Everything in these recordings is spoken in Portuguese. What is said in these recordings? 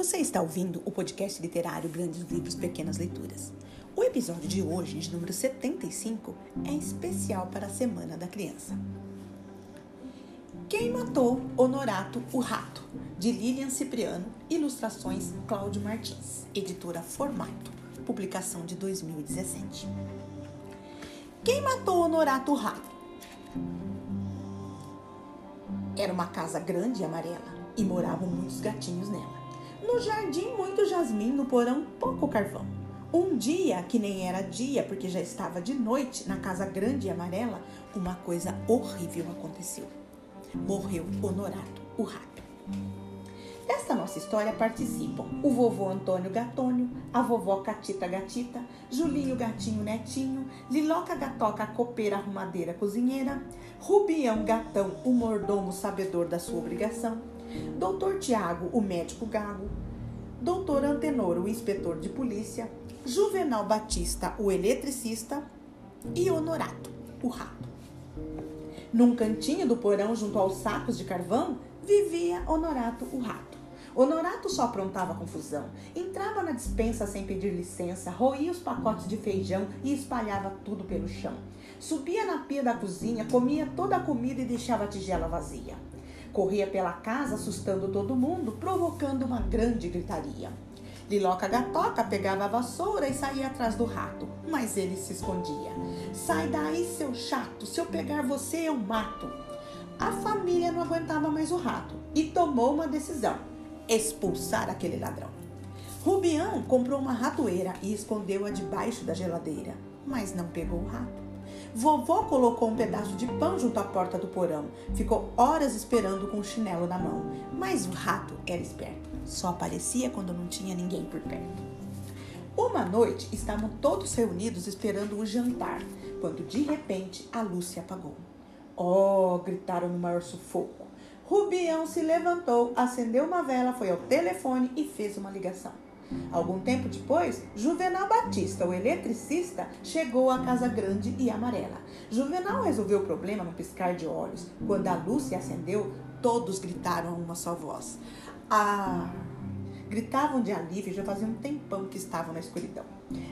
Você está ouvindo o podcast literário Grandes Livros, Pequenas Leituras. O episódio de hoje, de número 75, é especial para a Semana da Criança. Quem matou Honorato o Rato, de Lilian Cipriano, ilustrações Cláudio Martins, editora Formato, publicação de 2017. Quem matou Honorato o Rato? Era uma casa grande e amarela e moravam muitos gatinhos nela. No jardim, muito jasmim, no porão, pouco carvão. Um dia, que nem era dia, porque já estava de noite, na casa grande e amarela, uma coisa horrível aconteceu. Morreu Honorato, o rato. Desta nossa história participam o vovô Antônio Gatônio, a vovó Catita Gatita, Julinho Gatinho Netinho, Liloca Gatoca Copeira Arrumadeira Cozinheira, Rubião Gatão, o mordomo sabedor da sua obrigação, Doutor Tiago, o médico gago, Doutor Antenor, o inspetor de polícia, Juvenal Batista, o eletricista e Honorato, o rato. Num cantinho do porão, junto aos sacos de carvão, vivia Honorato, o rato. Honorato só aprontava confusão. Entrava na dispensa sem pedir licença, roía os pacotes de feijão e espalhava tudo pelo chão. Subia na pia da cozinha, comia toda a comida e deixava a tigela vazia. Corria pela casa assustando todo mundo, provocando uma grande gritaria. Liloca Gatoca pegava a vassoura e saía atrás do rato, mas ele se escondia. Sai daí, seu chato, se eu pegar você eu mato. A família não aguentava mais o rato e tomou uma decisão: expulsar aquele ladrão. Rubião comprou uma ratoeira e escondeu-a debaixo da geladeira, mas não pegou o rato. Vovó colocou um pedaço de pão junto à porta do porão. Ficou horas esperando com o chinelo na mão. Mas o rato era esperto. Só aparecia quando não tinha ninguém por perto. Uma noite estavam todos reunidos esperando o jantar, quando de repente a luz se apagou. Oh! gritaram no maior sufoco. Rubião se levantou, acendeu uma vela, foi ao telefone e fez uma ligação. Algum tempo depois, Juvenal Batista, o eletricista, chegou à casa grande e amarela. Juvenal resolveu o problema no piscar de olhos. Quando a luz se acendeu, todos gritaram uma só voz. Ah! Gritavam de alívio, já fazia um tempão que estavam na escuridão.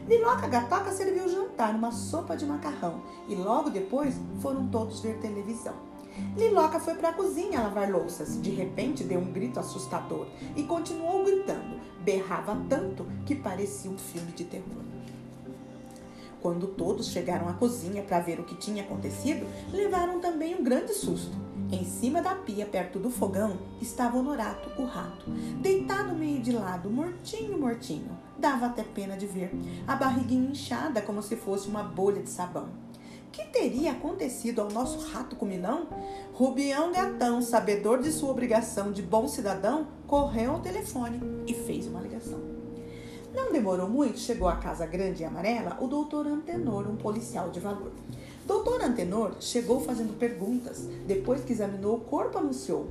Niloca Gatoca serviu jantar numa sopa de macarrão e logo depois foram todos ver televisão. Liloca foi para a cozinha lavar louças. De repente deu um grito assustador e continuou gritando. Berrava tanto que parecia um filme de terror. Quando todos chegaram à cozinha para ver o que tinha acontecido, levaram também um grande susto. Em cima da pia, perto do fogão, estava Honorato, o rato, deitado meio de lado, mortinho, mortinho. Dava até pena de ver, a barriguinha inchada como se fosse uma bolha de sabão que teria acontecido ao nosso rato comilão? Rubião Gatão, sabedor de sua obrigação de bom cidadão, correu ao telefone e fez uma ligação. Não demorou muito, chegou à casa grande e amarela o doutor Antenor, um policial de valor. Doutor Antenor chegou fazendo perguntas. Depois que examinou o corpo, anunciou: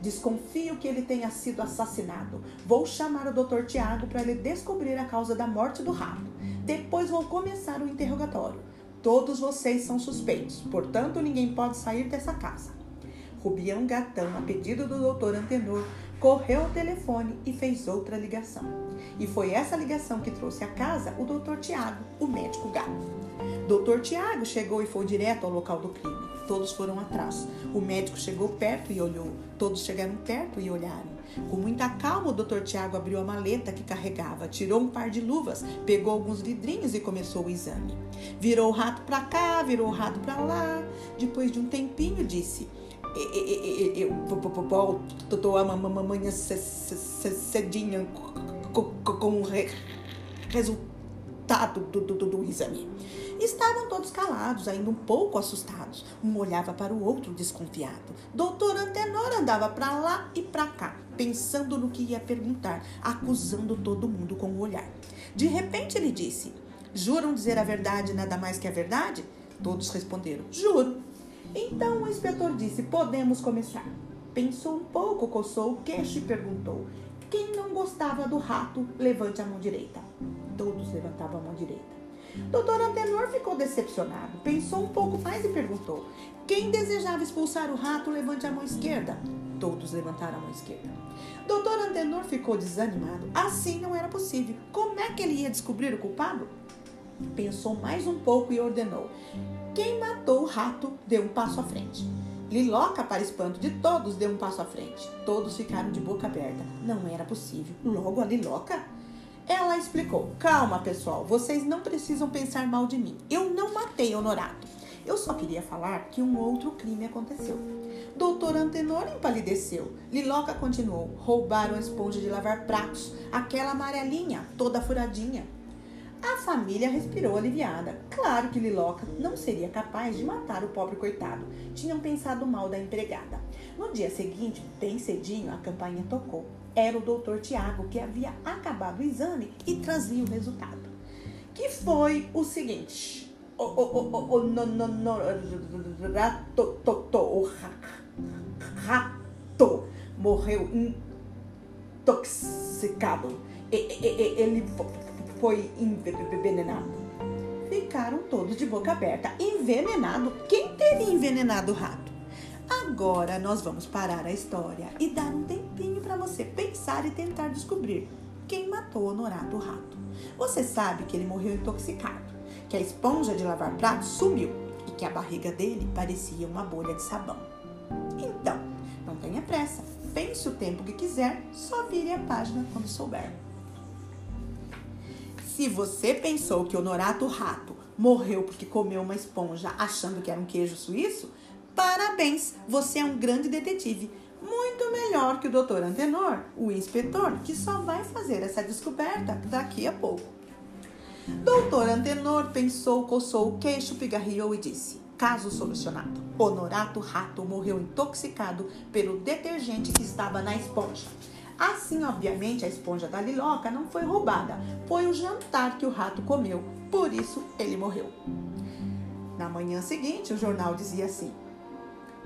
Desconfio que ele tenha sido assassinado. Vou chamar o doutor Tiago para ele descobrir a causa da morte do rato. Depois vou começar o interrogatório. Todos vocês são suspeitos, portanto ninguém pode sair dessa casa. Rubião Gatão, a pedido do doutor Antenor, correu ao telefone e fez outra ligação. E foi essa ligação que trouxe à casa o doutor Tiago, o médico gato. Doutor Tiago chegou e foi direto ao local do crime. Todos foram atrás. O médico chegou perto e olhou. Todos chegaram perto e olharam. Com muita calma, o Dr. Tiago abriu a maleta que carregava, tirou um par de luvas, pegou alguns vidrinhos e começou o exame. Virou o rato para cá, virou o rato para lá. Depois de um tempinho, disse: Eu tô amanhã cedinha com o resultado do exame. Estavam todos calados, ainda um pouco assustados. Um olhava para o outro desconfiado. Doutor Antenor andava para lá e para cá, pensando no que ia perguntar, acusando todo mundo com o olhar. De repente ele disse: Juram dizer a verdade nada mais que a verdade? Todos responderam: Juro. Então o inspetor disse: Podemos começar. Pensou um pouco, coçou o queixo e perguntou: Quem não gostava do rato, levante a mão direita. Todos levantavam a mão direita. Doutor Antenor ficou decepcionado, pensou um pouco mais e perguntou: Quem desejava expulsar o rato, levante a mão esquerda. Todos levantaram a mão esquerda. Doutor Antenor ficou desanimado. Assim não era possível. Como é que ele ia descobrir o culpado? Pensou mais um pouco e ordenou: Quem matou o rato deu um passo à frente. Liloca, para espanto de todos, deu um passo à frente. Todos ficaram de boca aberta. Não era possível. Logo a Liloca? Ela explicou: Calma, pessoal, vocês não precisam pensar mal de mim. Eu não matei Honorato. Eu só queria falar que um outro crime aconteceu. Doutor Antenor empalideceu. Liloca continuou: Roubaram a esponja de lavar pratos, aquela amarelinha, toda furadinha. A família respirou aliviada. Claro que Liloca não seria capaz de matar o pobre coitado. Tinham pensado mal da empregada. No dia seguinte, bem cedinho, a campainha tocou. Era o doutor Tiago que havia acabado o exame e trazia o resultado. Que foi o seguinte. O, rato morreu intoxicado. Ele foi envenenado. Ficaram todos de boca aberta. Envenenado? Quem teria envenenado o rato? Agora nós vamos parar a história e dar um tempinho para você pensar e tentar descobrir quem matou Honorato rato. Você sabe que ele morreu intoxicado, que a esponja de lavar pratos sumiu e que a barriga dele parecia uma bolha de sabão. Então, não tenha pressa, pense o tempo que quiser, só vire a página quando souber. Se você pensou que Honorato Rato morreu porque comeu uma esponja achando que era um queijo suíço, parabéns, você é um grande detetive. Muito melhor que o doutor Antenor, o inspetor, que só vai fazer essa descoberta daqui a pouco. Doutor Antenor pensou, coçou o queixo, pigarreou e disse: Caso solucionado. Honorato Rato morreu intoxicado pelo detergente que estava na esponja. Assim, obviamente, a esponja da liloca não foi roubada, foi o jantar que o rato comeu, por isso ele morreu. Na manhã seguinte, o jornal dizia assim: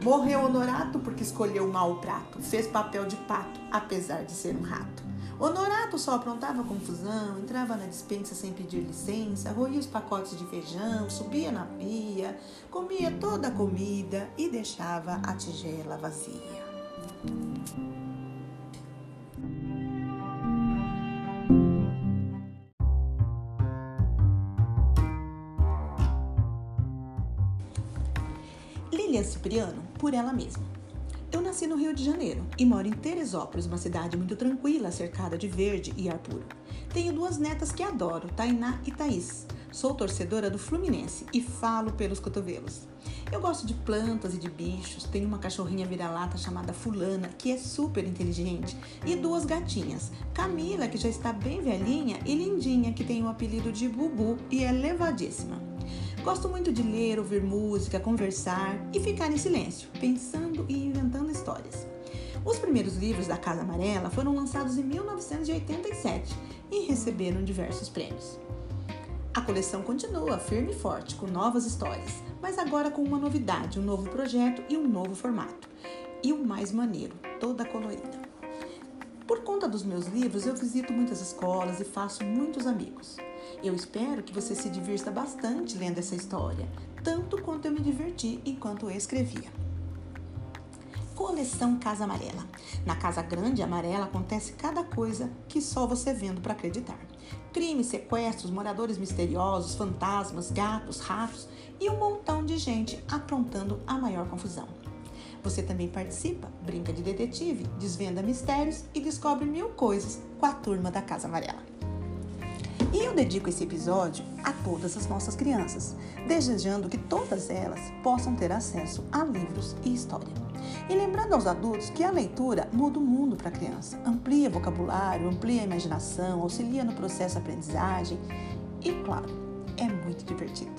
Morreu Honorato porque escolheu o prato, fez papel de pato, apesar de ser um rato. Honorato só aprontava confusão, entrava na dispensa sem pedir licença, roía os pacotes de feijão, subia na pia, comia toda a comida e deixava a tigela vazia. Lilian Cipriano, por ela mesma. Eu nasci no Rio de Janeiro e moro em Teresópolis, uma cidade muito tranquila, cercada de verde e ar puro. Tenho duas netas que adoro, Tainá e Thaís. Sou torcedora do Fluminense e falo pelos cotovelos. Eu gosto de plantas e de bichos. Tenho uma cachorrinha vira-lata chamada Fulana, que é super inteligente, e duas gatinhas, Camila, que já está bem velhinha, e Lindinha, que tem o apelido de Bubu e é levadíssima. Gosto muito de ler, ouvir música, conversar e ficar em silêncio, pensando e inventando histórias. Os primeiros livros da Casa Amarela foram lançados em 1987 e receberam diversos prêmios. A coleção continua firme e forte, com novas histórias, mas agora com uma novidade, um novo projeto e um novo formato. E o mais maneiro, toda colorida. Por conta dos meus livros, eu visito muitas escolas e faço muitos amigos. Eu espero que você se divirta bastante lendo essa história, tanto quanto eu me diverti enquanto eu escrevia. Coleção Casa Amarela. Na Casa Grande Amarela acontece cada coisa que só você vendo para acreditar. Crimes, sequestros, moradores misteriosos, fantasmas, gatos, ratos e um montão de gente aprontando a maior confusão. Você também participa, brinca de detetive, desvenda mistérios e descobre mil coisas com a turma da Casa Amarela. E eu dedico esse episódio a todas as nossas crianças, desejando que todas elas possam ter acesso a livros e história. E lembrando aos adultos que a leitura muda o mundo para a criança, amplia vocabulário, amplia a imaginação, auxilia no processo de aprendizagem e, claro, é muito divertido.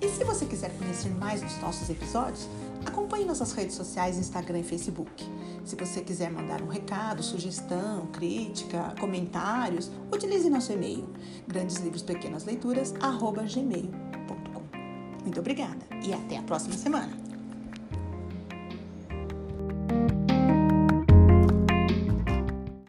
E se você quiser conhecer mais dos nossos episódios, acompanhe nossas redes sociais, Instagram e Facebook. Se você quiser mandar um recado, sugestão, crítica, comentários, utilize nosso e-mail grandeslivros pequenas leituras@gmail.com. Muito obrigada e até a próxima semana.